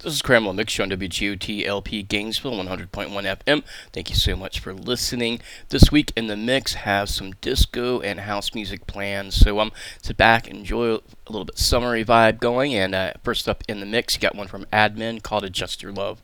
This is Cramble Mix Show on WGOT Gainesville 100.1 FM. Thank you so much for listening. This week in the mix have some disco and house music planned. So um, sit back, enjoy a little bit summery vibe going. And uh, first up in the mix, you got one from Admin called Adjust Your Love.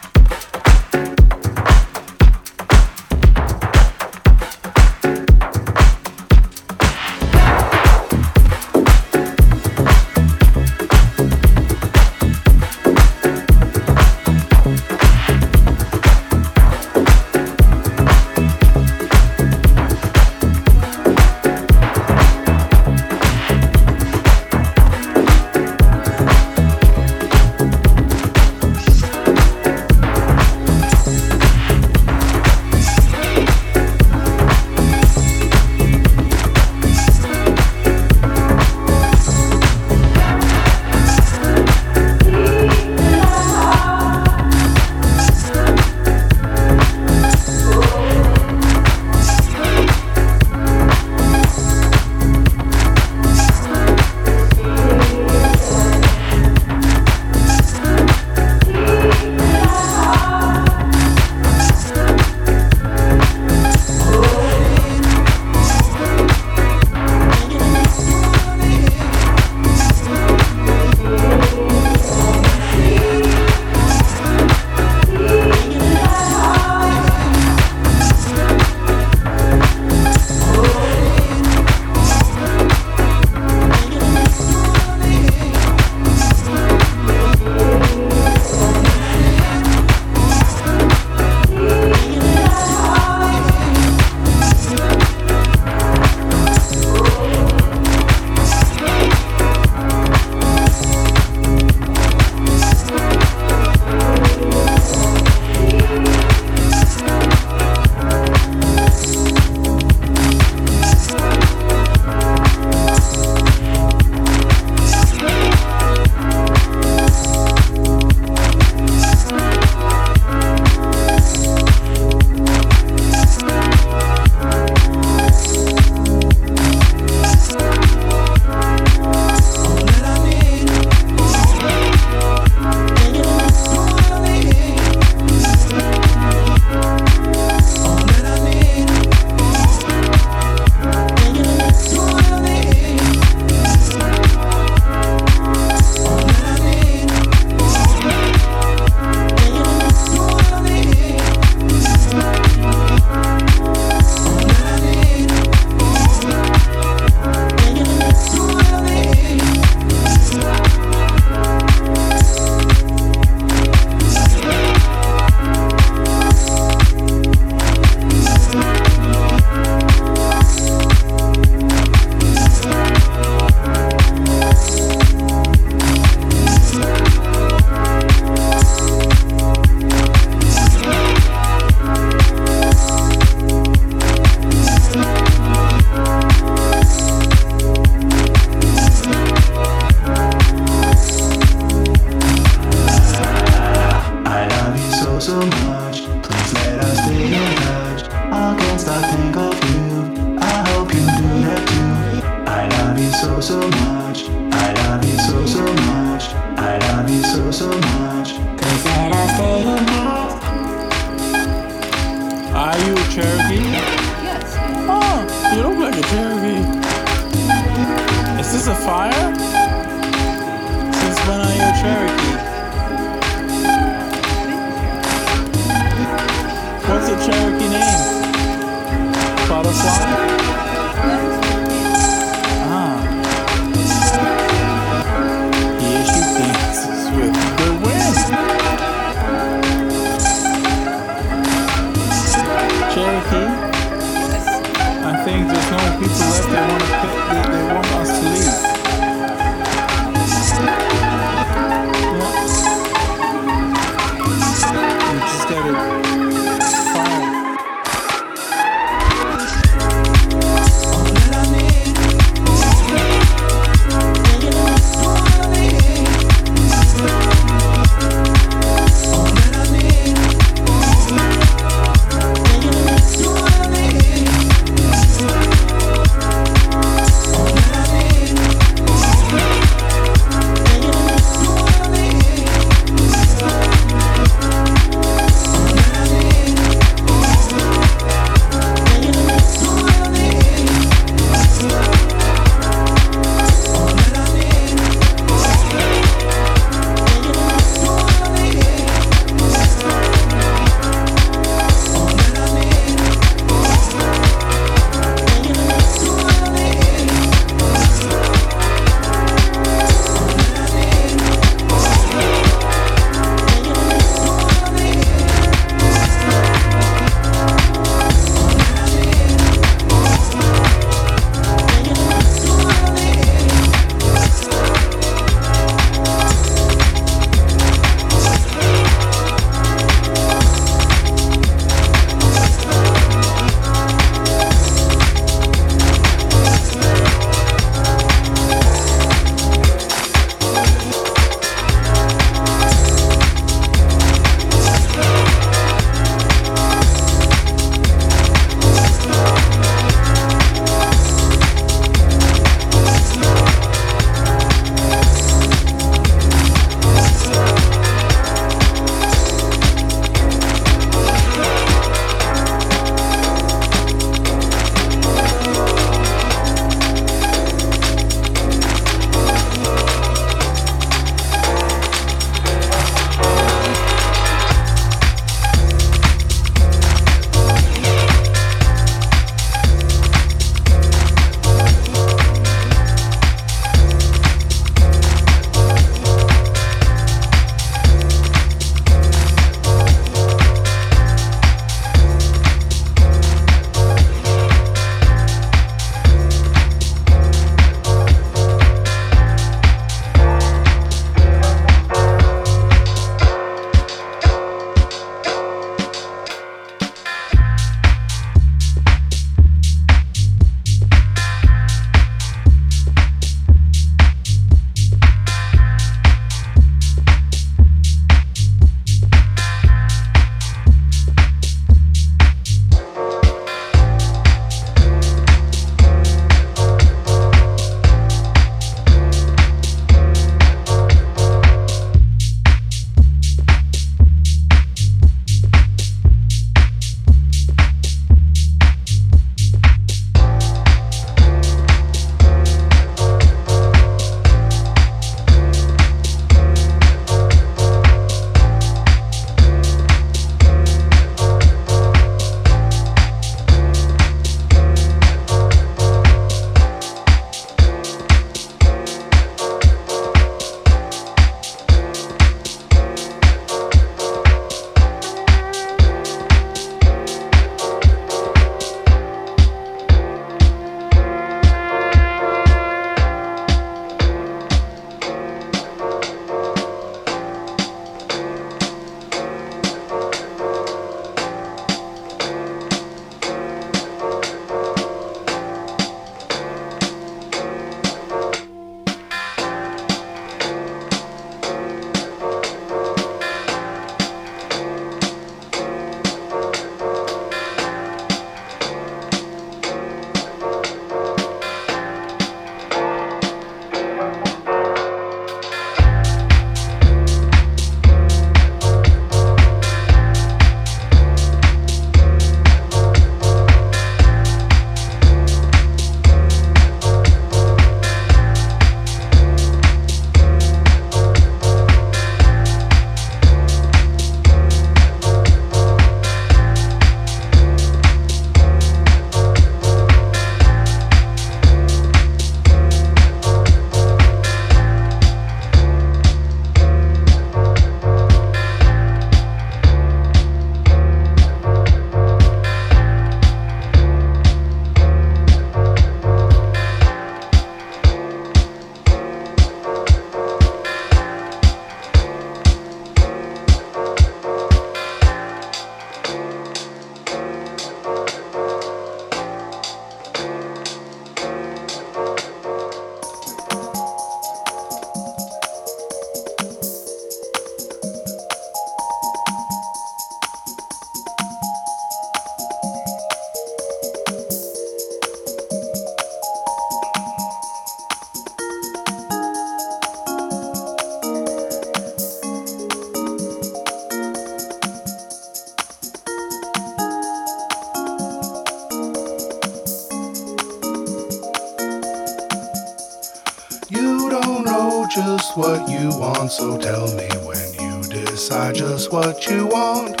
So tell me when you decide just what you want.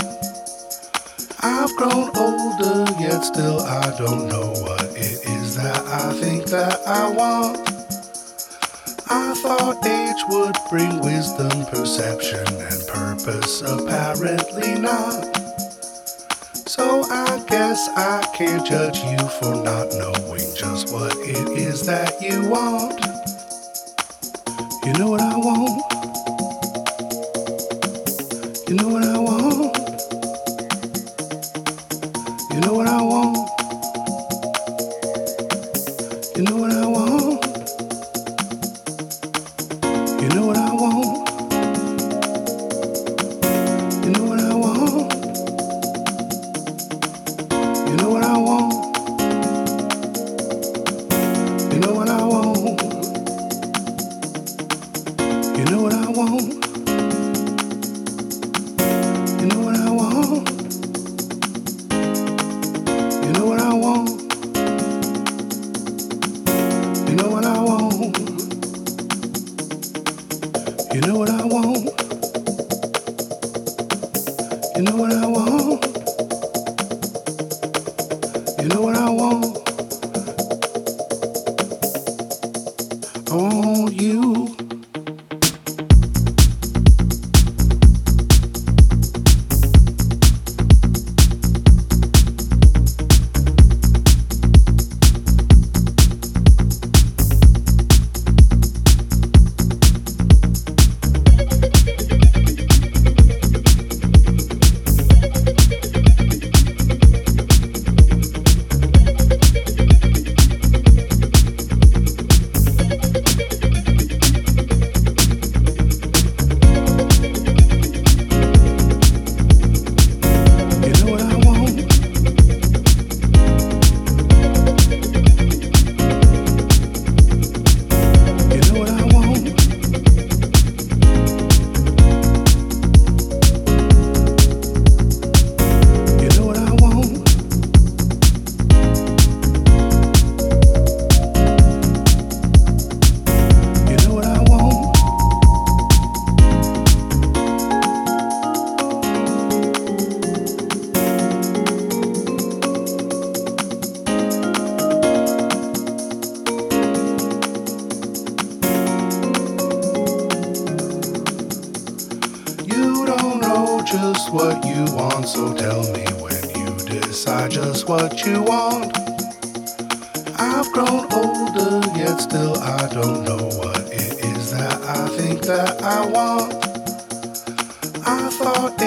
I've grown older, yet still I don't know what it is that I think that I want. I thought age would bring wisdom, perception, and purpose, apparently not. So I guess I can't judge you for not knowing just what it is that you want. You know what I You know what I want? You know what I want?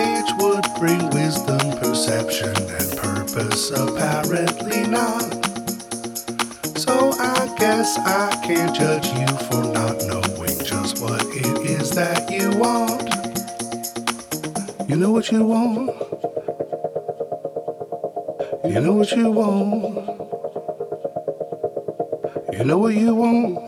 Age would bring wisdom, perception, and purpose, apparently not. So I guess I can't judge you for not knowing just what it is that you want. You know what you want. You know what you want. You know what you want.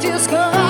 just go.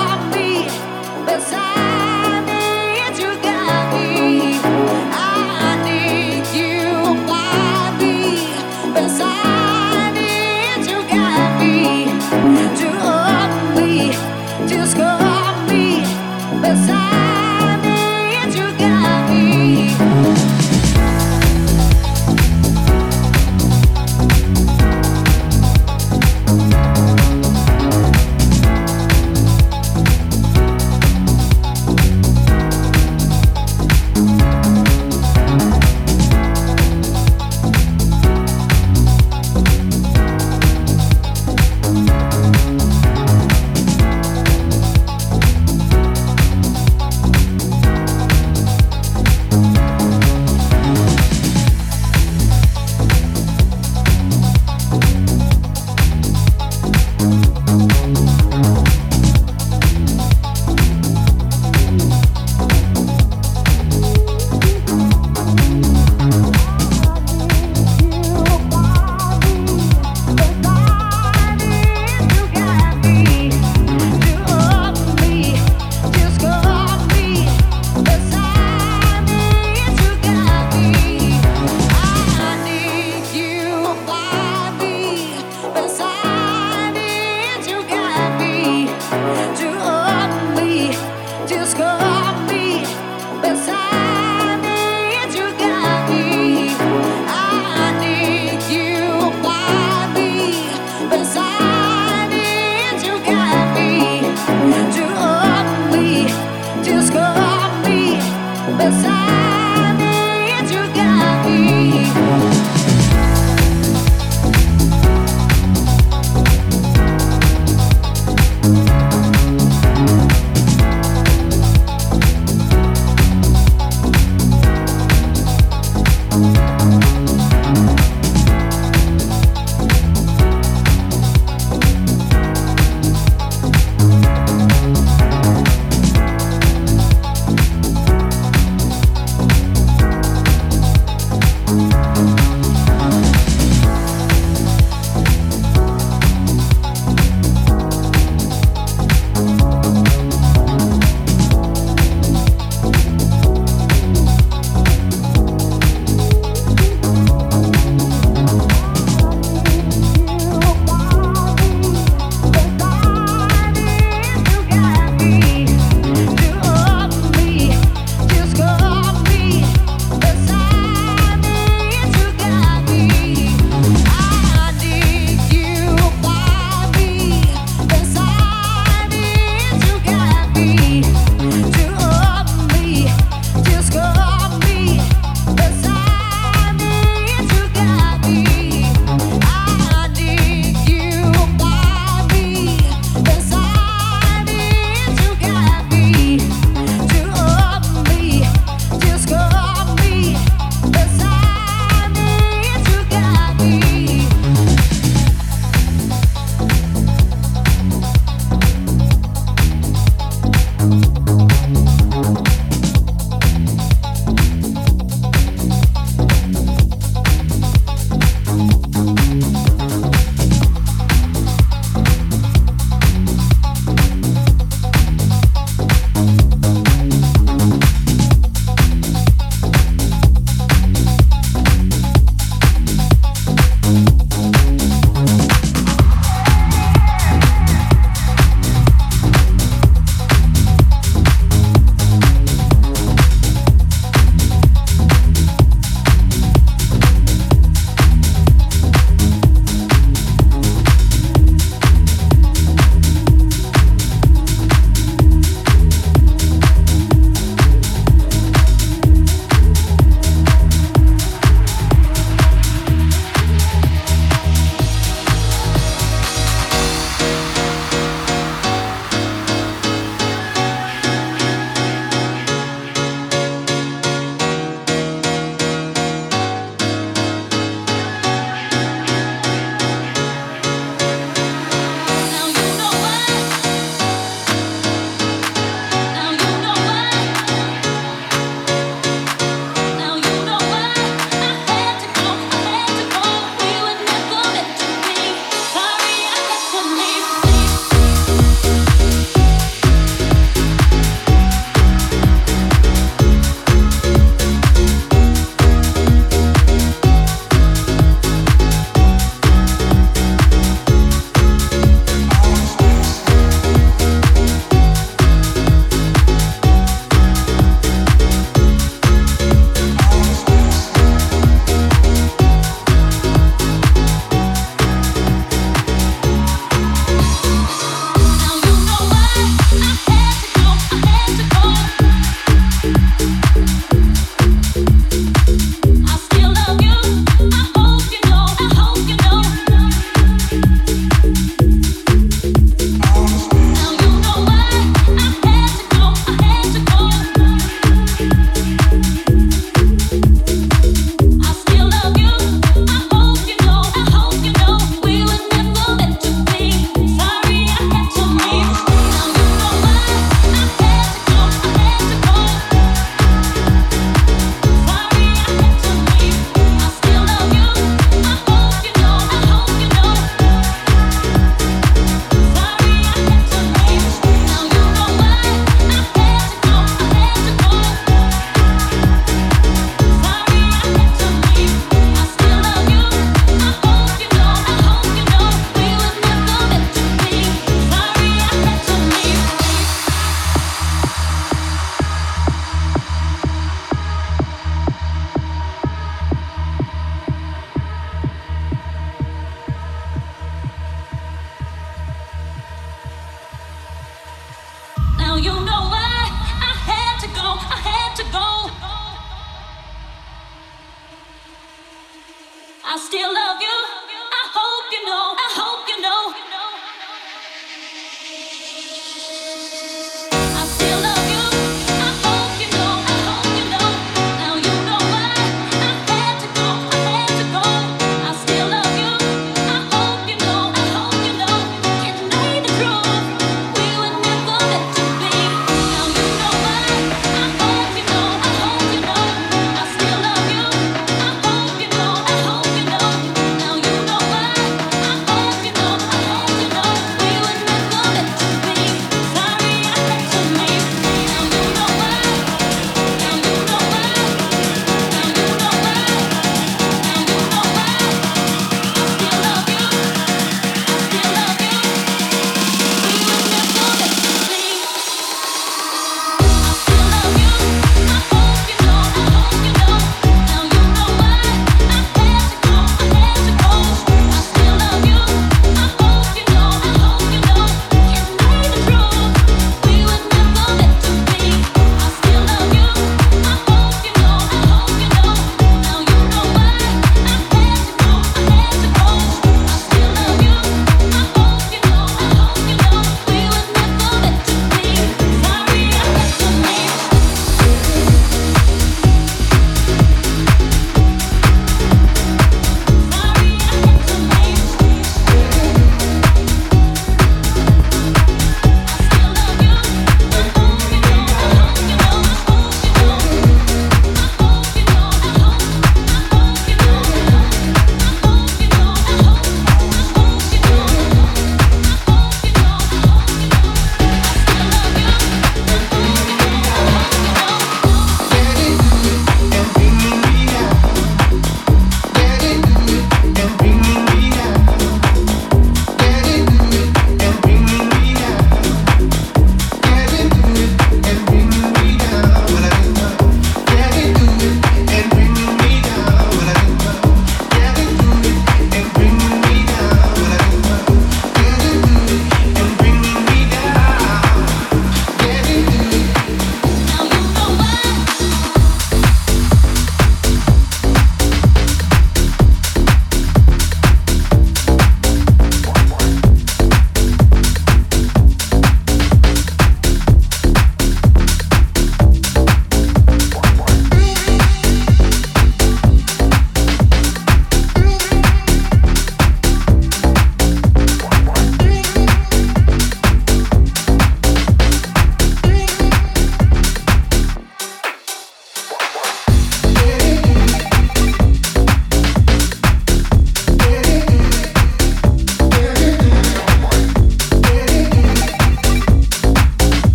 começar.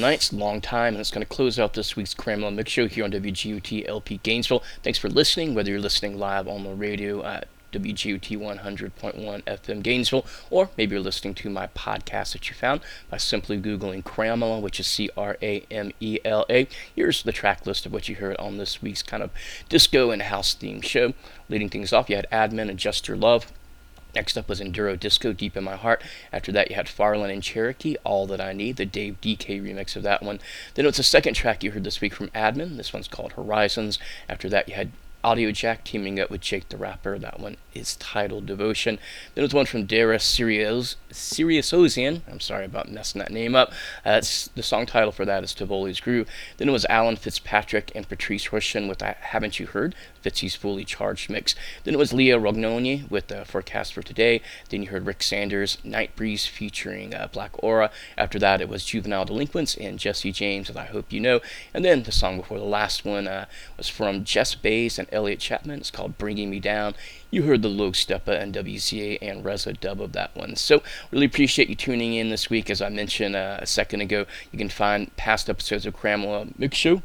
Nights, long time, and it's going to close out this week's Cramela Mix Show here on WGOT LP Gainesville. Thanks for listening, whether you're listening live on the radio at WGOT 100.1 FM Gainesville, or maybe you're listening to my podcast that you found by simply Googling Cramela, which is C R A M E L A. Here's the track list of what you heard on this week's kind of disco and house themed show. Leading things off, you had Admin and Just Your Love. Next up was Enduro Disco, Deep in My Heart. After that, you had Farland and Cherokee, All That I Need, the Dave DK remix of that one. Then it was the second track you heard this week from Admin. This one's called Horizons. After that, you had Audio Jack teaming up with Jake the Rapper. That one is titled Devotion. Then there's one from Dara Sirius, Ozian. I'm sorry about messing that name up. Uh, the song title for that is Tivoli's Groove. Then it was Alan Fitzpatrick and Patrice Rushen with Haven't You Heard? Fitzy's Fully Charged mix. Then it was Leah Rognoni with the Forecast for Today. Then you heard Rick Sanders, Night Breeze featuring uh, Black Aura. After that, it was Juvenile Delinquents and Jesse James as I Hope You Know. And then the song before the last one uh, was from Jess Bays and Elliot Chapman. It's called Bringing Me Down. You heard the Low Steppa and WCA and Reza dub of that one. So, really appreciate you tuning in this week. As I mentioned uh, a second ago, you can find past episodes of Cramela Mix Show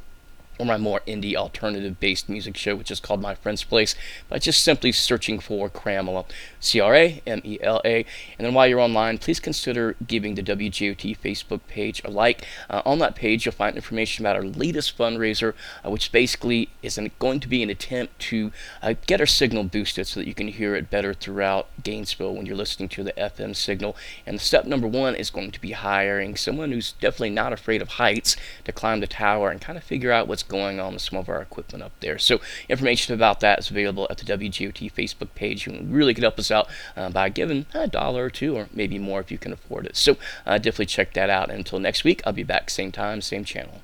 or my more indie alternative based music show, which is called My Friend's Place, by just simply searching for Cramela, C R A M E L A. And then while you're online, please consider giving the WGOT Facebook page a like. Uh, on that page, you'll find information about our latest fundraiser, uh, which basically is an, going to be an attempt to uh, get our signal boosted so that you can hear it better throughout Gainesville when you're listening to the FM signal. And step number one is going to be hiring someone who's definitely not afraid of heights to climb the tower and kind of figure out what's going on with some of our equipment up there. So information about that is available at the WGOT Facebook page. You really can help us out uh, by giving a dollar or two, or maybe more if you can afford it. So uh, definitely check that out. Until next week, I'll be back same time, same channel.